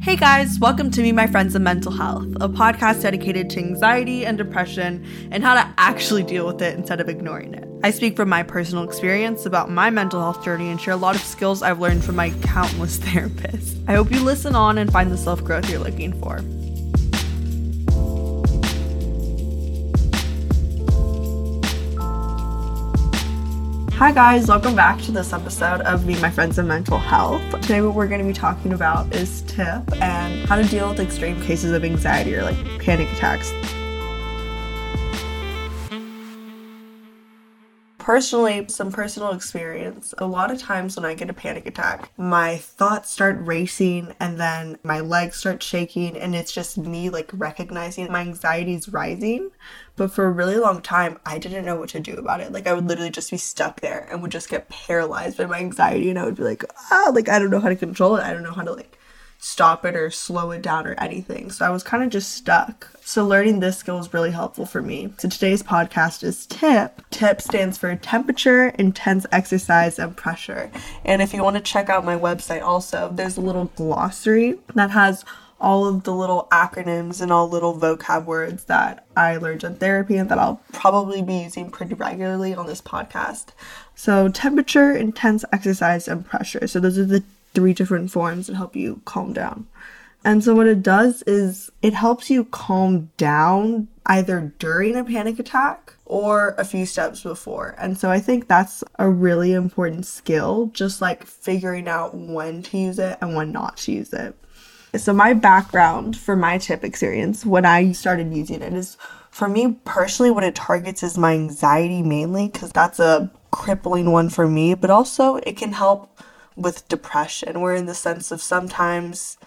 Hey guys, welcome to Me, My Friends, and Mental Health, a podcast dedicated to anxiety and depression and how to actually deal with it instead of ignoring it. I speak from my personal experience about my mental health journey and share a lot of skills I've learned from my countless therapists. I hope you listen on and find the self growth you're looking for. Hi, guys, welcome back to this episode of Me, My Friends, and Mental Health. Today, what we're going to be talking about is TIP and how to deal with extreme cases of anxiety or like panic attacks. Personally, some personal experience. A lot of times when I get a panic attack, my thoughts start racing and then my legs start shaking, and it's just me like recognizing my anxiety is rising. But for a really long time, I didn't know what to do about it. Like, I would literally just be stuck there and would just get paralyzed by my anxiety, and I would be like, ah, like, I don't know how to control it. I don't know how to like stop it or slow it down or anything. So I was kind of just stuck. So learning this skill was really helpful for me. So today's podcast is TIP. TIP stands for temperature, intense exercise, and pressure. And if you want to check out my website also, there's a little glossary that has all of the little acronyms and all little vocab words that I learned in therapy and that I'll probably be using pretty regularly on this podcast. So, temperature, intense exercise, and pressure. So, those are the three different forms that help you calm down. And so, what it does is it helps you calm down either during a panic attack or a few steps before. And so, I think that's a really important skill, just like figuring out when to use it and when not to use it. So, my background for my tip experience when I started using it is for me personally, what it targets is my anxiety mainly, because that's a crippling one for me, but also it can help with depression, where in the sense of sometimes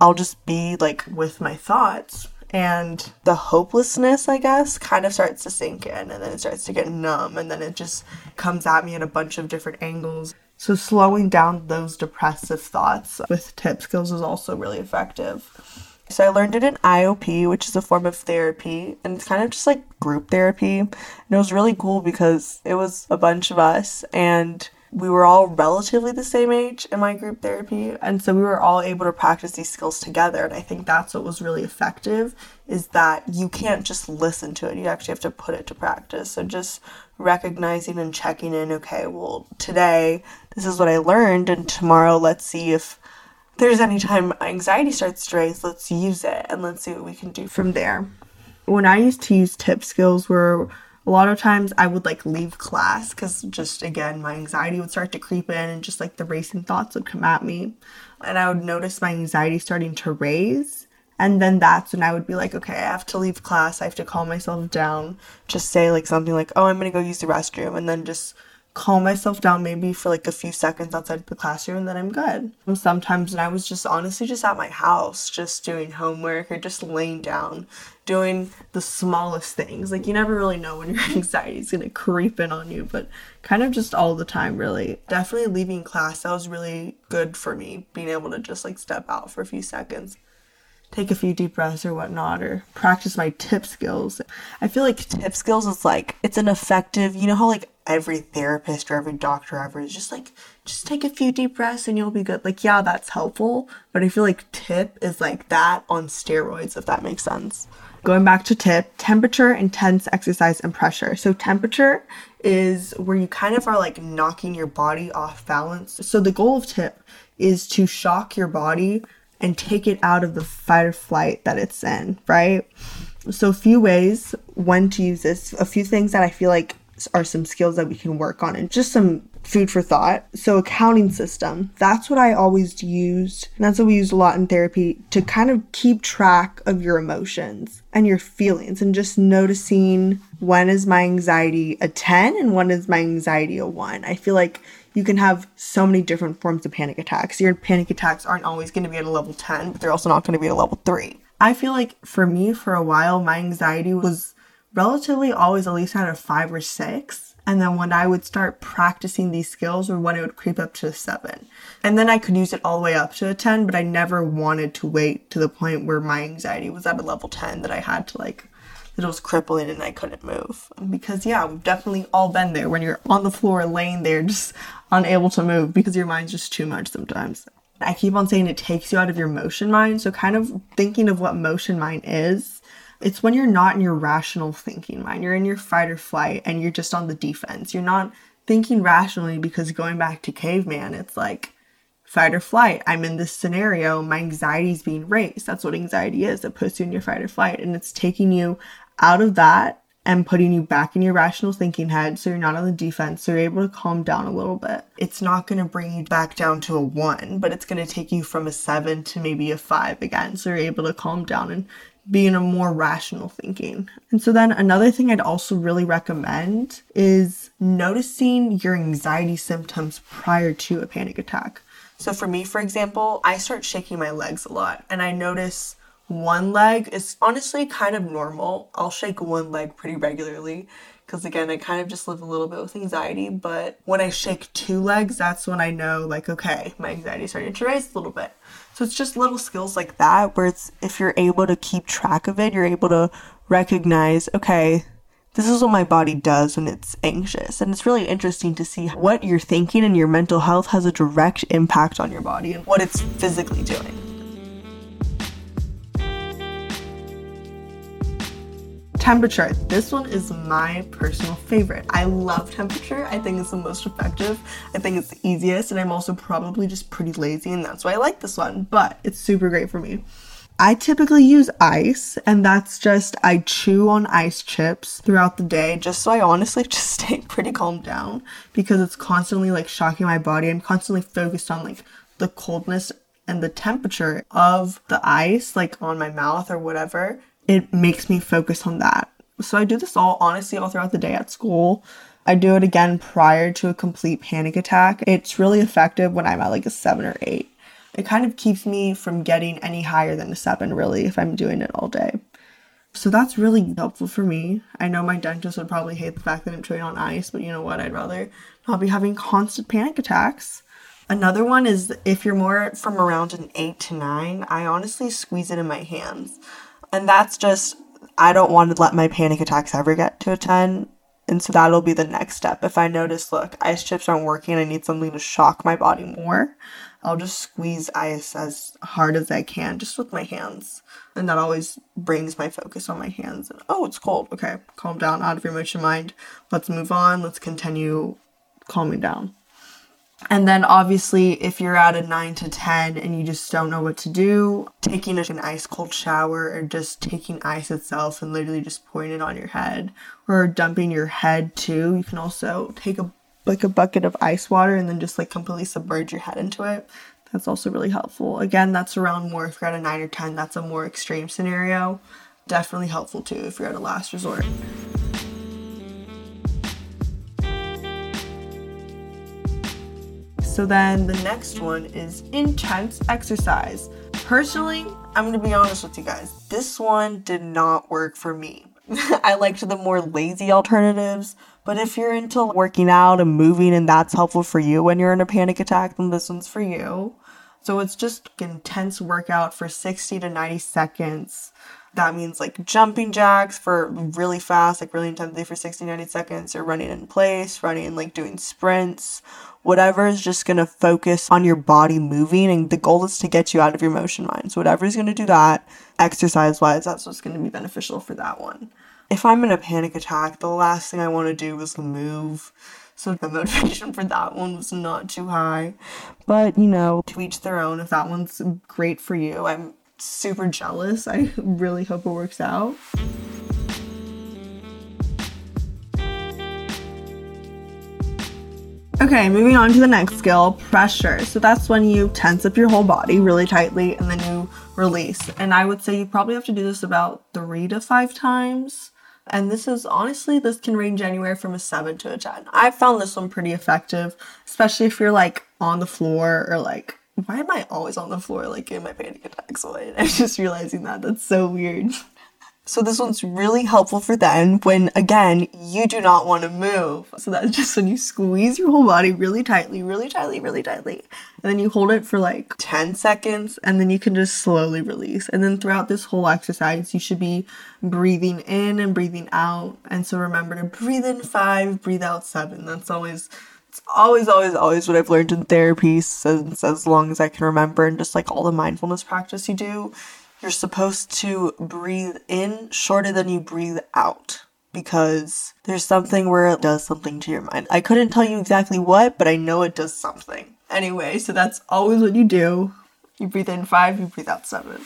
I'll just be like with my thoughts and the hopelessness, I guess, kind of starts to sink in and then it starts to get numb and then it just comes at me at a bunch of different angles. So, slowing down those depressive thoughts with tip skills is also really effective. So, I learned it in IOP, which is a form of therapy, and it's kind of just like group therapy. And it was really cool because it was a bunch of us and we were all relatively the same age in my group therapy and so we were all able to practice these skills together and i think that's what was really effective is that you can't just listen to it. You actually have to put it to practice. So just recognizing and checking in okay well today this is what i learned and tomorrow let's see if there's any time anxiety starts to raise let's use it and let's see what we can do from there. When i used to use tip skills were a lot of times I would like leave class because just again, my anxiety would start to creep in and just like the racing thoughts would come at me. And I would notice my anxiety starting to raise. And then that's when I would be like, okay, I have to leave class. I have to calm myself down. Just say like something like, oh, I'm going to go use the restroom. And then just calm myself down maybe for like a few seconds outside the classroom and then I'm good. Sometimes and I was just honestly just at my house, just doing homework or just laying down, doing the smallest things. Like you never really know when your anxiety is gonna creep in on you, but kind of just all the time really. Definitely leaving class, that was really good for me, being able to just like step out for a few seconds take a few deep breaths or whatnot or practice my tip skills. I feel like tip skills is like it's an effective, you know how like every therapist or every doctor ever is just like just take a few deep breaths and you'll be good. Like yeah, that's helpful, but I feel like tip is like that on steroids if that makes sense. Going back to tip, temperature, intense exercise and pressure. So temperature is where you kind of are like knocking your body off balance. So the goal of tip is to shock your body and take it out of the fight or flight that it's in, right? So, a few ways when to use this, a few things that I feel like are some skills that we can work on, and just some food for thought. So, accounting system. That's what I always used. And that's what we use a lot in therapy to kind of keep track of your emotions and your feelings and just noticing when is my anxiety a 10 and when is my anxiety a 1. I feel like you can have so many different forms of panic attacks. Your panic attacks aren't always going to be at a level 10, but they're also not going to be at a level 3. I feel like for me, for a while, my anxiety was relatively always at least at a 5 or 6. And then when I would start practicing these skills or when it would creep up to a 7. And then I could use it all the way up to a 10, but I never wanted to wait to the point where my anxiety was at a level 10 that I had to like that it was crippling and I couldn't move. Because yeah, we've definitely all been there when you're on the floor laying there just unable to move because your mind's just too much sometimes. I keep on saying it takes you out of your emotion mind. So, kind of thinking of what emotion mind is, it's when you're not in your rational thinking mind. You're in your fight or flight and you're just on the defense. You're not thinking rationally because going back to caveman, it's like fight or flight. I'm in this scenario, my anxiety is being raised. That's what anxiety is. It puts you in your fight or flight and it's taking you out of that and putting you back in your rational thinking head so you're not on the defense, so you're able to calm down a little bit. It's not going to bring you back down to a one, but it's going to take you from a seven to maybe a five again, so you're able to calm down and be in a more rational thinking. And so then another thing I'd also really recommend is noticing your anxiety symptoms prior to a panic attack. So for me, for example, I start shaking my legs a lot and I notice one leg is honestly kind of normal. I'll shake one leg pretty regularly because again, I kind of just live a little bit with anxiety. But when I shake two legs, that's when I know, like, okay, my anxiety is starting to rise a little bit. So it's just little skills like that where it's if you're able to keep track of it, you're able to recognize, okay, this is what my body does when it's anxious. And it's really interesting to see what you're thinking and your mental health has a direct impact on your body and what it's physically doing. Temperature. This one is my personal favorite. I love temperature. I think it's the most effective. I think it's the easiest, and I'm also probably just pretty lazy, and that's why I like this one, but it's super great for me. I typically use ice, and that's just I chew on ice chips throughout the day just so I honestly just stay pretty calmed down because it's constantly like shocking my body. I'm constantly focused on like the coldness and the temperature of the ice, like on my mouth or whatever it makes me focus on that. So I do this all honestly all throughout the day at school. I do it again prior to a complete panic attack. It's really effective when I'm at like a seven or eight. It kind of keeps me from getting any higher than a seven, really, if I'm doing it all day. So that's really helpful for me. I know my dentist would probably hate the fact that I'm chewing on ice, but you know what? I'd rather not be having constant panic attacks. Another one is if you're more from around an eight to nine, I honestly squeeze it in my hands. And that's just, I don't want to let my panic attacks ever get to a 10. And so that'll be the next step. If I notice, look, ice chips aren't working, I need something to shock my body more, I'll just squeeze ice as hard as I can, just with my hands. And that always brings my focus on my hands. And, oh, it's cold. Okay, calm down, out of your emotion mind. Let's move on. Let's continue calming down. And then obviously, if you're at a 9 to 10 and you just don't know what to do, taking an ice cold shower or just taking ice itself and literally just pouring it on your head or dumping your head too. You can also take a like a bucket of ice water and then just like completely submerge your head into it. That's also really helpful. Again, that's around more if you're at a 9 or 10, that's a more extreme scenario. Definitely helpful too if you're at a last resort. So then the next one is intense exercise. Personally, I'm gonna be honest with you guys, this one did not work for me. I liked the more lazy alternatives, but if you're into working out and moving and that's helpful for you when you're in a panic attack, then this one's for you. So it's just intense workout for 60 to 90 seconds. That means like jumping jacks for really fast, like really intensely for 60, 90 seconds, or running in place, running like doing sprints, whatever is just to focus on your body moving. And the goal is to get you out of your emotion mind. So, whatever is to do that, exercise wise, that's what's to be beneficial for that one. If I'm in a panic attack, the last thing I want to do is move. So the motivation for that one was not too high. But, you know, to each their own. If that one's great for you, I'm super jealous. I really hope it works out. Okay, moving on to the next skill pressure. So that's when you tense up your whole body really tightly and then you release. And I would say you probably have to do this about three to five times. And this is honestly, this can range anywhere from a seven to a 10. I found this one pretty effective, especially if you're like on the floor or like, why am I always on the floor like in my panic attacks? Away? I'm just realizing that. That's so weird. So this one's really helpful for then when again you do not want to move. So that's just when you squeeze your whole body really tightly, really tightly, really tightly. And then you hold it for like 10 seconds and then you can just slowly release. And then throughout this whole exercise, you should be breathing in and breathing out. And so remember to breathe in 5, breathe out 7. That's always It's always, always, always what I've learned in therapy since as long as I can remember, and just like all the mindfulness practice you do. You're supposed to breathe in shorter than you breathe out because there's something where it does something to your mind. I couldn't tell you exactly what, but I know it does something. Anyway, so that's always what you do. You breathe in five, you breathe out seven.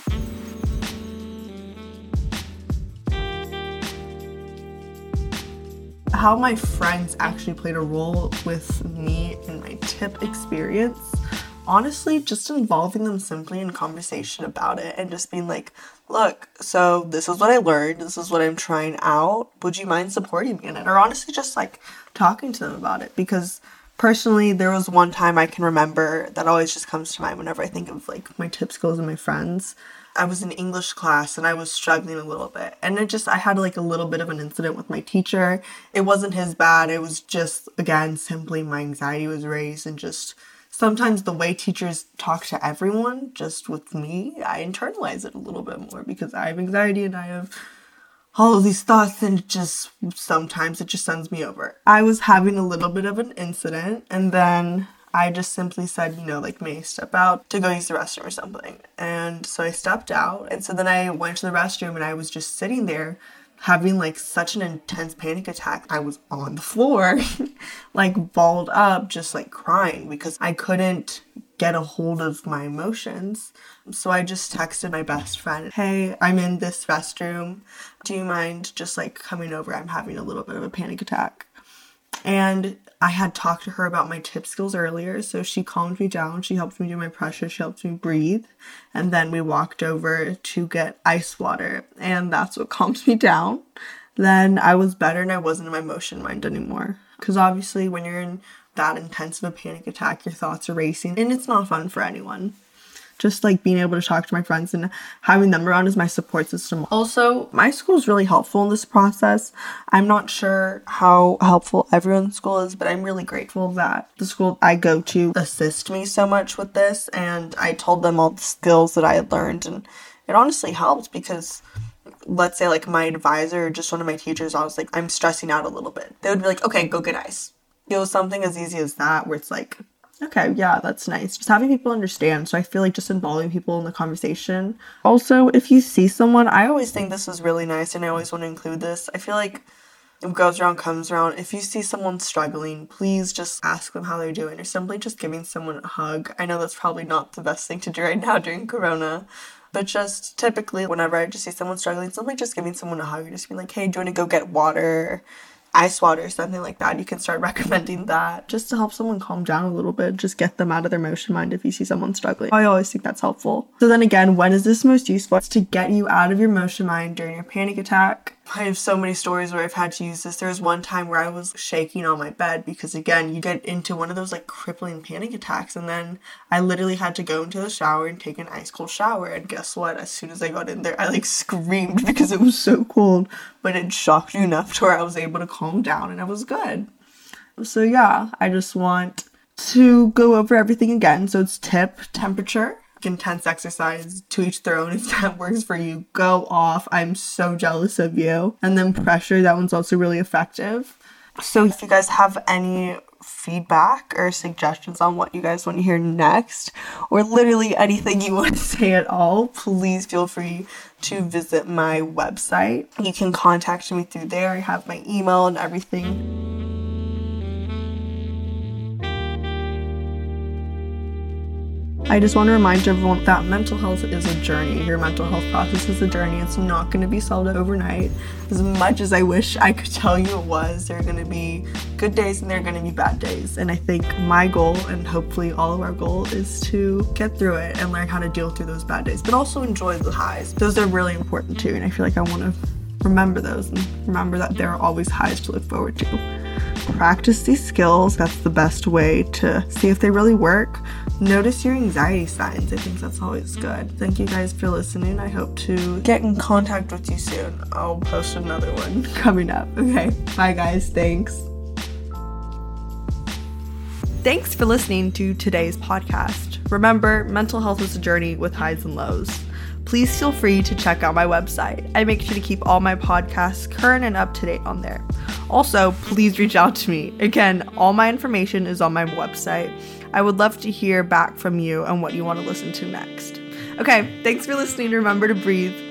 How my friends actually played a role with me in my tip experience honestly just involving them simply in conversation about it and just being like, look, so this is what I learned, this is what I'm trying out. Would you mind supporting me in it? Or honestly, just like talking to them about it because personally, there was one time I can remember that always just comes to mind whenever I think of like my tip skills and my friends. I was in English class and I was struggling a little bit. And it just, I had like a little bit of an incident with my teacher. It wasn't his bad. It was just, again, simply my anxiety was raised and just sometimes the way teachers talk to everyone, just with me, I internalize it a little bit more because I have anxiety and I have all of these thoughts and just sometimes it just sends me over. I was having a little bit of an incident and then I just simply said, you know, like, may step out to go use the restroom or something. And so I stepped out. And so then I went to the restroom and I was just sitting there having like such an intense panic attack. I was on the floor, like balled up, just like crying because I couldn't get a hold of my emotions. So I just texted my best friend, Hey, I'm in this restroom. Do you mind just like coming over? I'm having a little bit of a panic attack. And I had talked to her about my tip skills earlier, so she calmed me down. She helped me do my pressure, she helped me breathe, and then we walked over to get ice water, and that's what calmed me down. Then I was better and I wasn't in my emotion mind anymore. Because obviously, when you're in that intense of a panic attack, your thoughts are racing, and it's not fun for anyone just like being able to talk to my friends and having them around as my support system. Also, my school is really helpful in this process. I'm not sure how helpful everyone's school is, but I'm really grateful that the school I go to assist me so much with this. And I told them all the skills that I had learned, and it honestly helped because let's say like my advisor or just one of my teachers, I was like, I'm stressing out a little bit. They would be like, okay, go get ice. It was something as easy as that where it's like, Okay, yeah, that's nice. Just having people understand. So I feel like just involving people in the conversation. Also, if you see someone, I always think this is really nice and I always want to include this. I feel like it goes around, comes around. If you see someone struggling, please just ask them how they're doing or simply just giving someone a hug. I know that's probably not the best thing to do right now during Corona, but just typically, whenever I just see someone struggling, simply just giving someone a hug, just being like, hey, do you want to go get water? Ice water or something like that, you can start recommending that just to help someone calm down a little bit, just get them out of their emotion mind if you see someone struggling. I always think that's helpful. So then again, when is this most useful? It's to get you out of your emotion mind during your panic attack I have so many stories where I've had to use this. There was one time where I was shaking on my bed because, again, you get into one of those like crippling panic attacks, and then I literally had to go into the shower and take an ice cold shower. And guess what? As soon as I got in there, I like screamed because it was so cold, but it shocked me enough to where I was able to calm down and it was good. So, yeah, I just want to go over everything again. So, it's tip, temperature, intense exercise to each their own. If that works for you go off. I'm so jealous of you. And then pressure that one's also really effective. So if you guys have any feedback or suggestions on what you guys want to hear next or literally anything you want to say at all please feel free to visit my website. You can contact me through there. I have my email and everything I just want to remind everyone that mental health is a journey. Your mental health process is a journey. It's not going to be solved overnight. As much as I wish I could tell you it was, there are going to be good days and there are going to be bad days. And I think my goal, and hopefully all of our goal, is to get through it and learn how to deal through those bad days, but also enjoy the highs. Those are really important too. And I feel like I want to remember those and remember that there are always highs to look forward to practice these skills. That's the best way to see if they really work. Notice your anxiety signs. I think that's always mm. good. Thank you guys for listening. I hope to get in contact with you soon. I'll post another one coming up. Okay. Bye, guys. Thanks. Thanks for listening to today's podcast. Remember, mental health is a journey with highs and lows. Please feel free to check out my website. I make sure to keep all my podcasts current and up to date on there. Also, please reach out to me. Again, all my information is on my website. I would love to hear back from you and what you want to listen to next. Okay, thanks for listening. Remember to breathe.